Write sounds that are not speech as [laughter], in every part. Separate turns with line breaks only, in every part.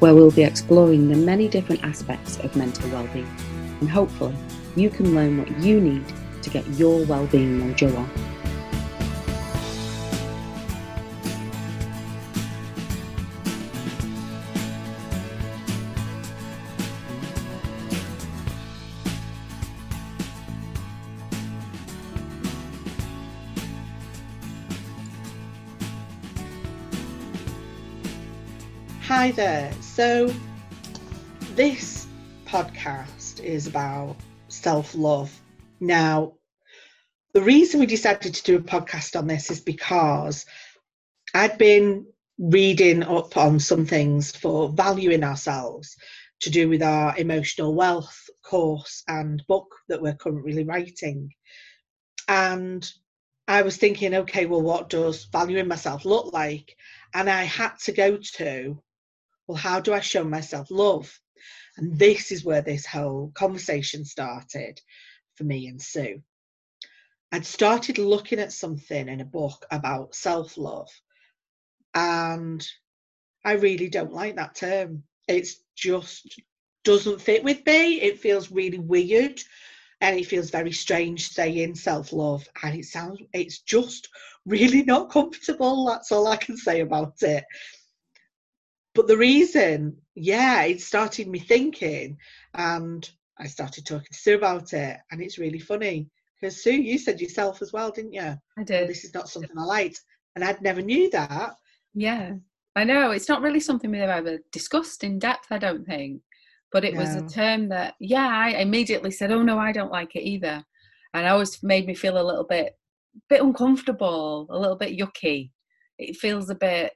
where we'll be exploring the many different aspects of mental well-being and hopefully you can learn what you need to get your well-being mojo on.
Hi there. So, this podcast is about self love. Now, the reason we decided to do a podcast on this is because I'd been reading up on some things for valuing ourselves to do with our emotional wealth course and book that we're currently writing. And I was thinking, okay, well, what does valuing myself look like? And I had to go to well, how do I show myself love? And this is where this whole conversation started for me and Sue. I'd started looking at something in a book about self love, and I really don't like that term. It just doesn't fit with me. It feels really weird and it feels very strange saying self love, and it sounds it's just really not comfortable. That's all I can say about it but the reason, yeah, it started me thinking, and I started talking to Sue about it, and it's really funny because Sue, you said yourself as well, didn't you?
I did.
this is not something I liked, and I'd never knew that.
Yeah, I know it's not really something we've ever discussed in depth. I don't think, but it no. was a term that, yeah, I immediately said, "Oh no, I don't like it either," and it always made me feel a little bit, bit uncomfortable, a little bit yucky. It feels a bit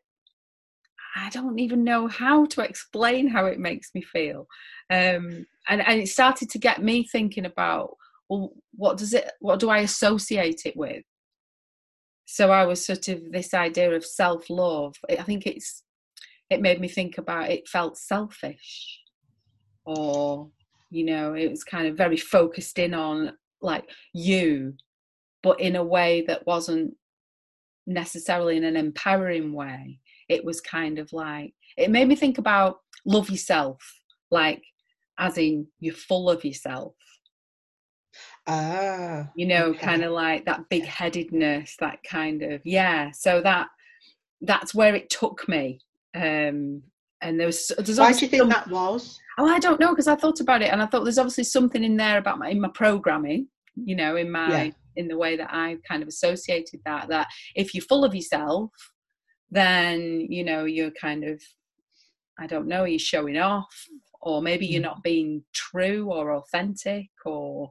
I don't even know how to explain how it makes me feel. Um, and, and it started to get me thinking about, well, what does it, what do I associate it with? So I was sort of this idea of self love. I think it's, it made me think about it felt selfish or, you know, it was kind of very focused in on like you, but in a way that wasn't necessarily in an empowering way it was kind of like it made me think about love yourself like as in you're full of yourself
ah
you know okay. kind of like that big headedness that kind of yeah so that that's where it took me um and there was there's
why do you think some, that was
oh i don't know because i thought about it and i thought there's obviously something in there about my in my programming you know in my yeah. in the way that i kind of associated that that if you're full of yourself then you know you're kind of i don't know you're showing off or maybe you're mm. not being true or authentic or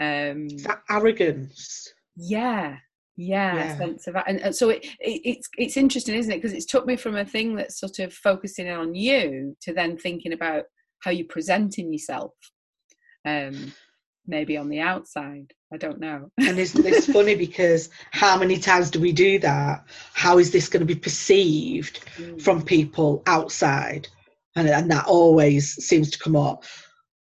um
that arrogance
yeah yeah, yeah. sense of and, and so it, it, it's it's interesting isn't it because it's took me from a thing that's sort of focusing on you to then thinking about how you're presenting yourself um maybe on the outside I don't know.
and isn't this [laughs] funny because how many times do we do that? How is this going to be perceived mm. from people outside? And, and that always seems to come up.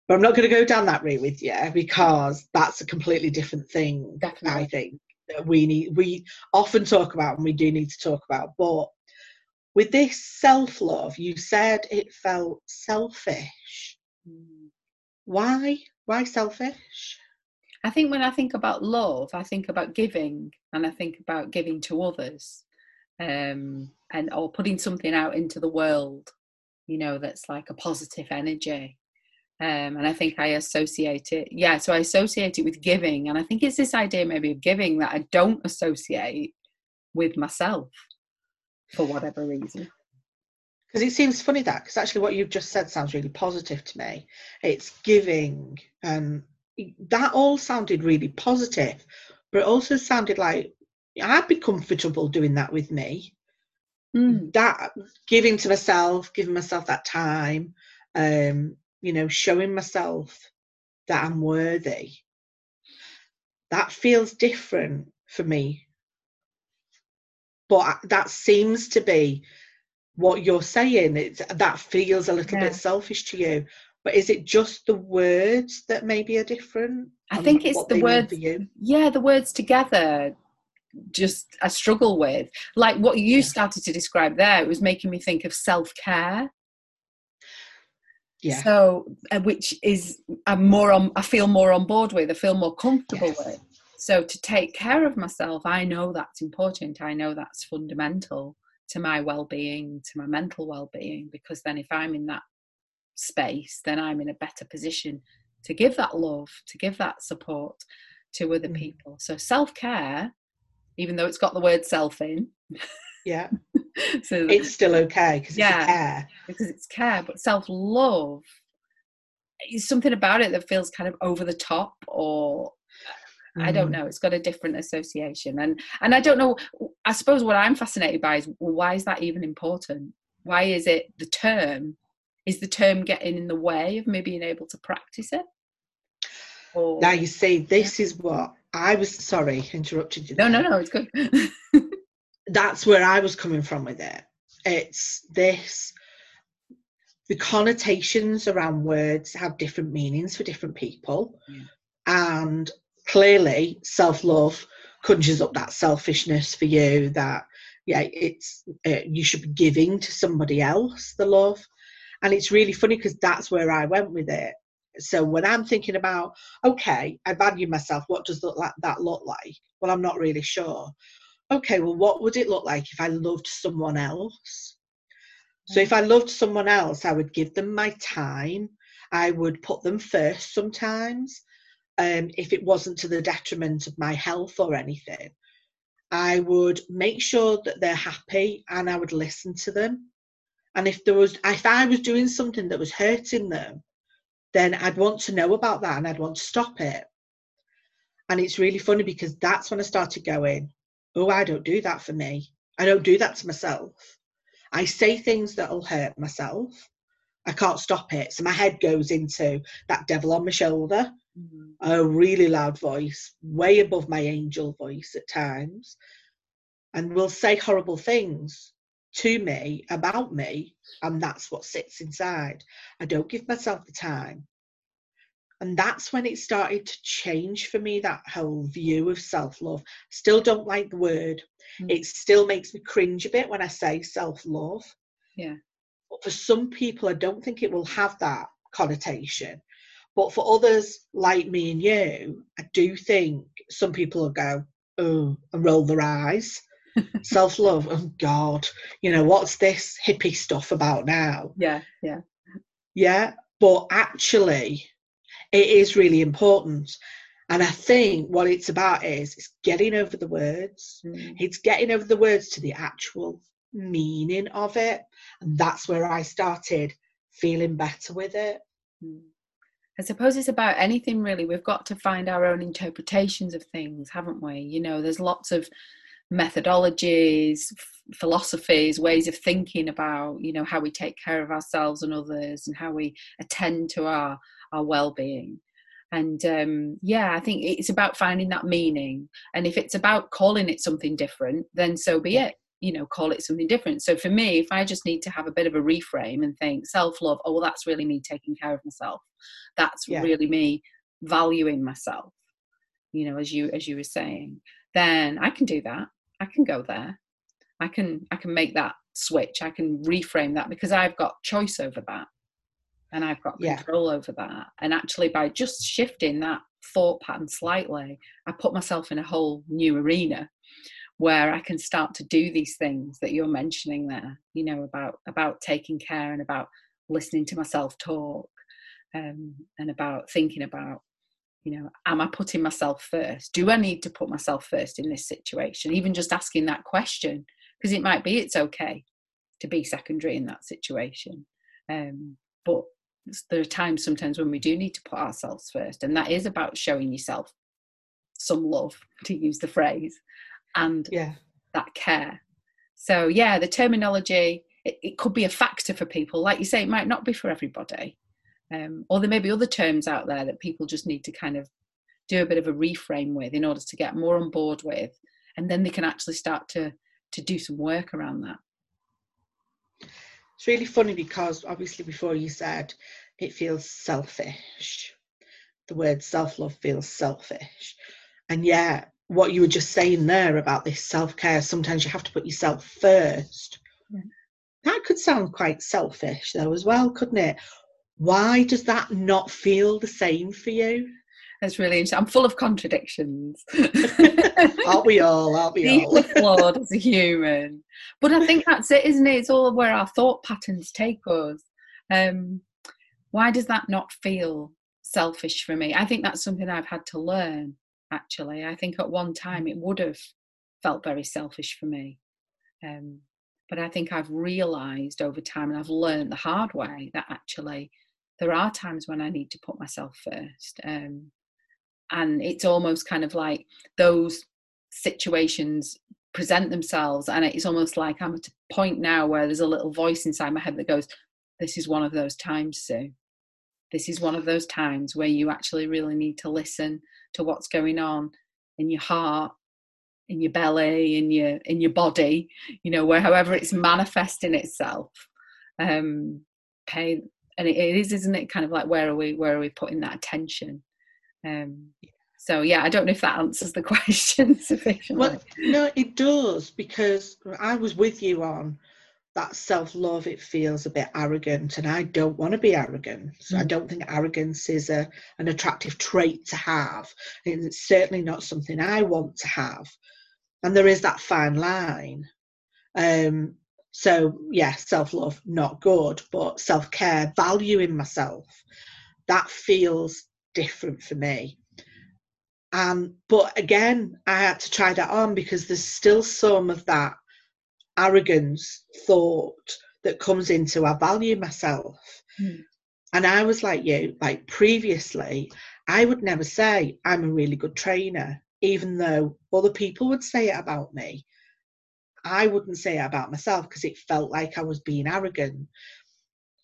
But I'm not going to go down that route with you because that's a completely different thing. Definitely. I think that we need we often talk about and we do need to talk about. But with this self love, you said it felt selfish. Mm. Why? Why selfish?
I think when I think about love, I think about giving and I think about giving to others um, and or putting something out into the world, you know, that's like a positive energy. Um, and I think I associate it, yeah, so I associate it with giving. And I think it's this idea maybe of giving that I don't associate with myself for whatever reason
because it seems funny that because actually what you've just said sounds really positive to me it's giving and that all sounded really positive, but it also sounded like I'd be comfortable doing that with me. Mm. That giving to myself, giving myself that time, um, you know, showing myself that I'm worthy, that feels different for me. But that seems to be what you're saying. It's, that feels a little yeah. bit selfish to you. But is it just the words that maybe are different?
I think it's the words. Yeah, the words together just I struggle with. Like what you started to describe there, it was making me think of self care. Yeah. So, uh, which is I'm more on. I feel more on board with. I feel more comfortable yes. with. So to take care of myself, I know that's important. I know that's fundamental to my well-being, to my mental well-being. Because then, if I'm in that space, then I'm in a better position to give that love, to give that support to other mm. people. So self care even though it's got the word self in.
Yeah. [laughs] so it's still okay because yeah, it's care.
Because it's care, but self love is something about it that feels kind of over the top or mm. I don't mm. know. It's got a different association, and and I don't know. I suppose what I'm fascinated by is well, why is that even important? Why is it the term? Is the term getting in the way of me being able to practice it?
Or, now you see, this is what I was sorry, interrupted you.
There. No, no, no, it's good. [laughs]
That's where I was coming from with it. It's this the connotations around words have different meanings for different people. And clearly self-love conjures up that selfishness for you that yeah it's uh, you should be giving to somebody else the love and it's really funny because that's where i went with it so when I'm thinking about, okay, I value myself, what does that, that look like? Well, I'm not really sure. Okay, well, what would it look like if I loved someone else? So if I loved someone else, I would give them my time. I would put them first sometimes. Um, if it wasn't to the detriment of my health or anything, I would make sure that they're happy and I would listen to them. And if there was, if I was doing something that was hurting them, then I'd want to know about that and I'd want to stop it. And it's really funny because that's when I started going, oh, I don't do that for me. I don't do that to myself. I say things that'll hurt myself. I can't stop it. So my head goes into that devil on my shoulder, mm-hmm. a really loud voice, way above my angel voice at times, and will say horrible things to me about me, and that's what sits inside. I don't give myself the time. And that's when it started to change for me that whole view of self love. Still don't like the word. Mm. It still makes me cringe a bit when I say self love.
Yeah.
But for some people, I don't think it will have that connotation. But for others like me and you, I do think some people will go, oh, and roll their eyes [laughs] self love. Oh God, you know what's this hippie stuff about now?
Yeah, yeah,
yeah. But actually, it is really important. And I think what it's about is it's getting over the words. Mm. It's getting over the words to the actual meaning of it. And that's where I started feeling better with it.
Mm. I suppose it's about anything really. We've got to find our own interpretations of things, haven't we? You know, there's lots of methodologies philosophies ways of thinking about you know how we take care of ourselves and others and how we attend to our our well-being and um, yeah i think it's about finding that meaning and if it's about calling it something different then so be it you know call it something different so for me if i just need to have a bit of a reframe and think self-love oh well that's really me taking care of myself that's yeah. really me valuing myself you know as you as you were saying then i can do that I can go there. I can I can make that switch. I can reframe that because I've got choice over that. And I've got control yeah. over that. And actually by just shifting that thought pattern slightly, I put myself in a whole new arena where I can start to do these things that you're mentioning there, you know, about about taking care and about listening to myself talk um, and about thinking about you know am i putting myself first? Do i need to put myself first in this situation? Even just asking that question because it might be it's okay to be secondary in that situation um, but there are times sometimes when we do need to put ourselves first and that is about showing yourself some love to use the phrase and
yeah
that care so yeah the terminology it, it could be a factor for people like you say it might not be for everybody Um, or there may be other terms out there that people just need to kind of do a bit of a reframe with in order to get more on board with, and then they can actually start to to do some work around that.
It's really funny because obviously before you said it feels selfish. The word self love feels selfish. And yeah, what you were just saying there about this self care, sometimes you have to put yourself first. Yeah. That could sound quite selfish though, as well, couldn't it? Why does that not feel the same for you?
That's really interesting. I'm full of contradictions. [laughs]
aren't we all? Aren't we [laughs]
Deeply all? [laughs] flawed as a human. But I think that's it, isn't it? It's all where our thought patterns take us. Um, why does that not feel selfish for me? I think that's something I've had to learn, actually. I think at one time it would have felt very selfish for me. Um, but I think I've realized over time and I've learned the hard way that actually there are times when I need to put myself first. Um, and it's almost kind of like those situations present themselves and it's almost like i'm at a point now where there's a little voice inside my head that goes this is one of those times sue this is one of those times where you actually really need to listen to what's going on in your heart in your belly in your in your body you know where however it's manifesting itself. Um pay and it is isn't it kind of like where are we where are we putting that attention? Um, so yeah, I don't know if that answers the [laughs] question sufficiently.
Well, no, it does because I was with you on that self-love. It feels a bit arrogant, and I don't want to be arrogant. So mm. I don't think arrogance is a an attractive trait to have, and it's certainly not something I want to have. And there is that fine line. Um, so yeah, self-love not good, but self-care, valuing myself, that feels different for me. Um, but again, I had to try that on because there's still some of that arrogance thought that comes into I value myself. Mm. And I was like you, like previously, I would never say I'm a really good trainer, even though other people would say it about me. I wouldn't say it about myself because it felt like I was being arrogant.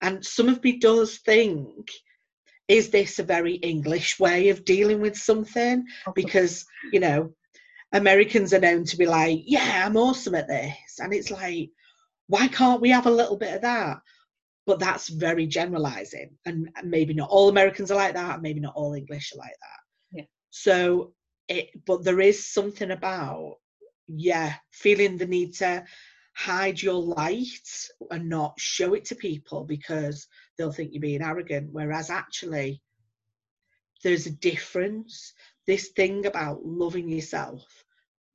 And some of me does think is this a very English way of dealing with something? Because, you know, Americans are known to be like, yeah, I'm awesome at this. And it's like, why can't we have a little bit of that? But that's very generalizing. And maybe not all Americans are like that, maybe not all English are like that.
Yeah.
So it but there is something about, yeah, feeling the need to hide your light and not show it to people because they'll think you're being arrogant. Whereas actually, there's a difference. This thing about loving yourself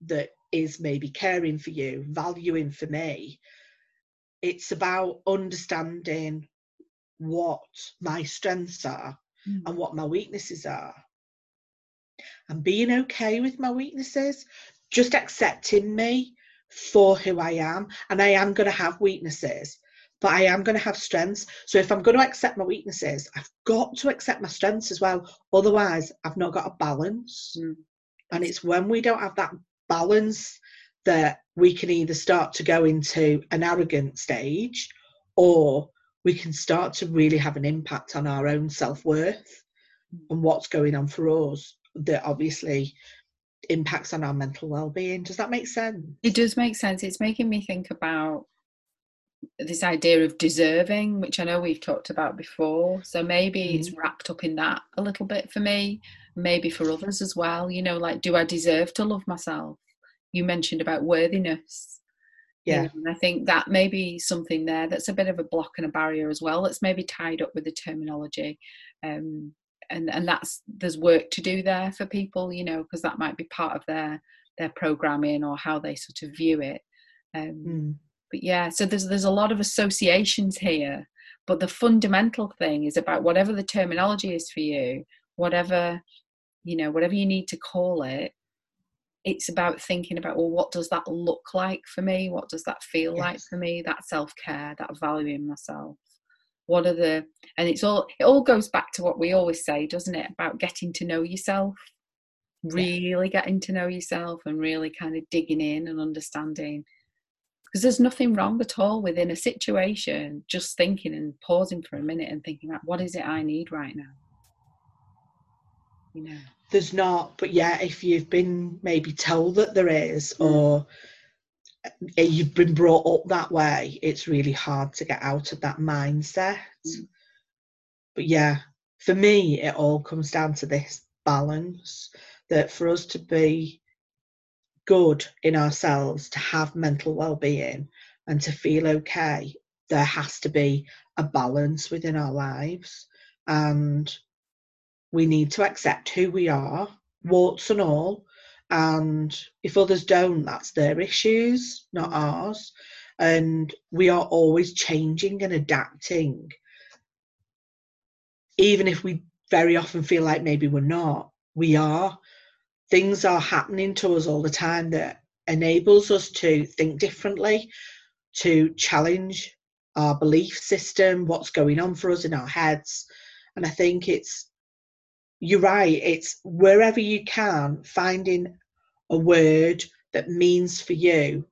that is maybe caring for you, valuing for me, it's about understanding what my strengths are mm. and what my weaknesses are. And being okay with my weaknesses, just accepting me for who I am. And I am going to have weaknesses, but I am going to have strengths. So if I'm going to accept my weaknesses, I've got to accept my strengths as well. Otherwise, I've not got a balance. Mm. And it's when we don't have that balance that we can either start to go into an arrogant stage or we can start to really have an impact on our own self worth and what's going on for us that obviously impacts on our mental well-being. Does that make sense?
It does make sense. It's making me think about this idea of deserving which i know we've talked about before. So maybe mm. it's wrapped up in that a little bit for me maybe for others as well. You know like do i deserve to love myself? You mentioned about worthiness.
Yeah.
you know, i think that may be something there that's a bit of a block and a barrier as well that's maybe tied up with the terminology. Um, and and that's there's work to do there for people you know because that might be part of their their programming or how they sort of view it. Um, mm. But yeah so there's there's a lot of associations here but the fundamental thing is about whatever the terminology is for you whatever you know whatever you need to call it it's about thinking about well what does that look like for me? What does that feel yes. like for me? That self-care that valuing myself. What are the and it's all it all goes back to what we always say doesn't it? About getting to know yourself. Really yeah. getting to know yourself and really kind of digging in and understanding because there's nothing wrong at all within a situation just thinking and pausing for a minute and thinking about what is it i need right now
you know there's not but yeah if you've been maybe told that there is mm. or eh, you've been brought up that way it's really hard to get out of that mindset mm. but yeah for me it all comes down to this balance that for us to be good in ourselves, to have mental well being, and to feel okay, there has to be a balance within our lives. And we need to accept who we are, warts and all. And if others don't, that's their issues, not ours. And we are always changing and adapting, even if we very often feel like maybe we're not. We are things are happening to us all the time that enables us to think differently, to challenge our belief system, what's going on for us in our heads. And I think it's, you're right, it's wherever you can, finding a word that means for you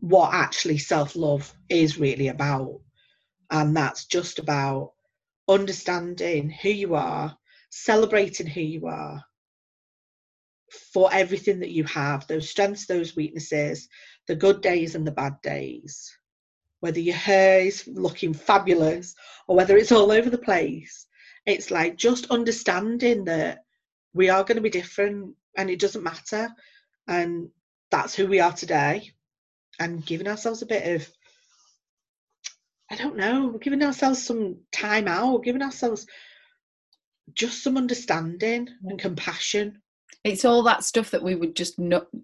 what actually self love is really about. And that's just about understanding who you are, celebrating who you are, for everything that you have those strengths, those weaknesses, the good days and the bad days. Whether your hair is looking fabulous or whether it's all over the place, it's like just understanding that we are going to be different and it doesn't matter. And that's who we are today. And giving ourselves a bit of, I don't know, giving ourselves some time out, giving ourselves just some understanding and mm. compassion
it's all that stuff that we would just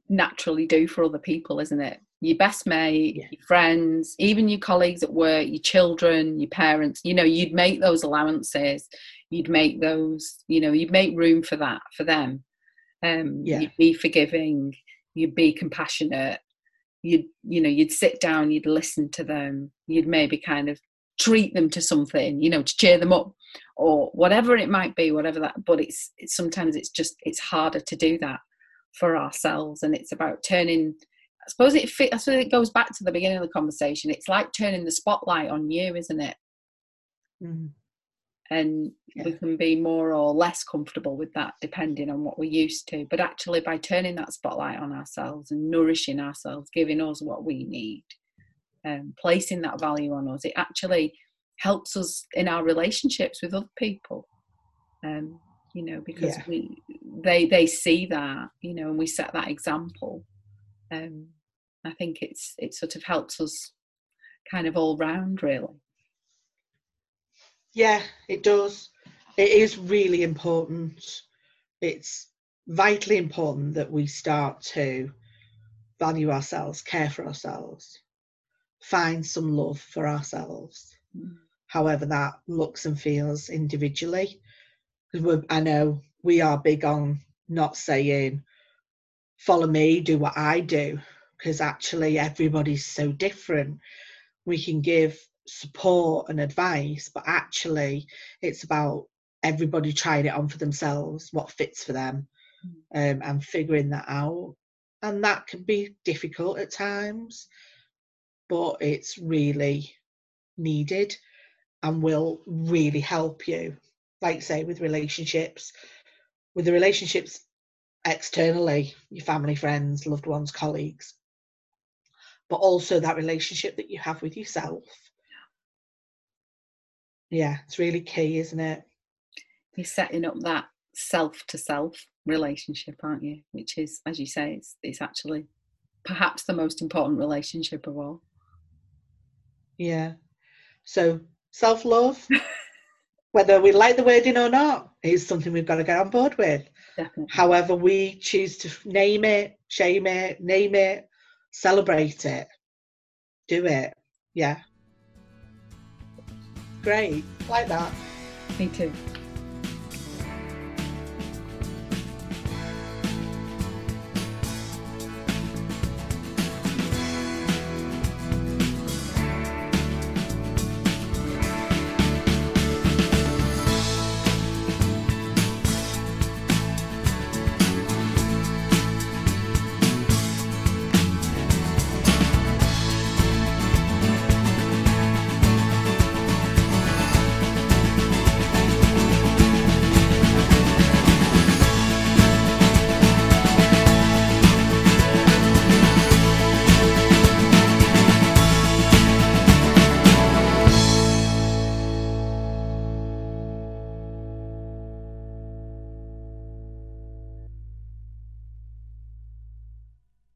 naturally do for other people, isn't it? Your best mate, yeah. your friends, even your colleagues at work, your children, your parents, you know, you'd make those allowances. You'd make those, you know, you'd make room for that for them. Um, yeah. You'd be forgiving, you'd be compassionate, you'd, you know, you'd sit down, you'd listen to them, you'd maybe kind of treat them to something, you know, to cheer them up or whatever it might be, whatever that. But it's, it's sometimes it's just it's harder to do that for ourselves, and it's about turning. I suppose it fit, I suppose it goes back to the beginning of the conversation. It's like turning the spotlight on you, isn't it? Mm. And yeah. we can be more or less comfortable with that depending on what we're used to. But actually, by turning that spotlight on ourselves and nourishing ourselves, giving us what we need, um, placing that value on us, it actually helps us in our relationships with other people. Um, you know, because yeah. we they they see that, you know, and we set that example. Um, I think it's it sort of helps us kind of all round really.
Yeah, it does. It is really important. It's vitally important that we start to value ourselves, care for ourselves, find some love for ourselves, mm. however that looks and feels individually. Because I know we are big on not saying, follow me, do what I do, because actually everybody's so different. We can give support and advice, but actually it's about everybody trying it on for themselves, what fits for them, mm. um, and figuring that out. And that can be difficult at times but it's really needed and will really help you like say with relationships with the relationships externally your family friends loved ones colleagues but also that relationship that you have with yourself. Yeah. It's really key isn't it?
You're setting up that self to self relationship aren't you? Which is as you say it's, it's actually perhaps the most important relationship of all
yeah. So self love, [laughs] whether we like the wording or not, is something we've got to get on board with. Definitely. However, we choose to name it, shame it, name it, celebrate it, do it. Yeah. Great. Like that.
Me too.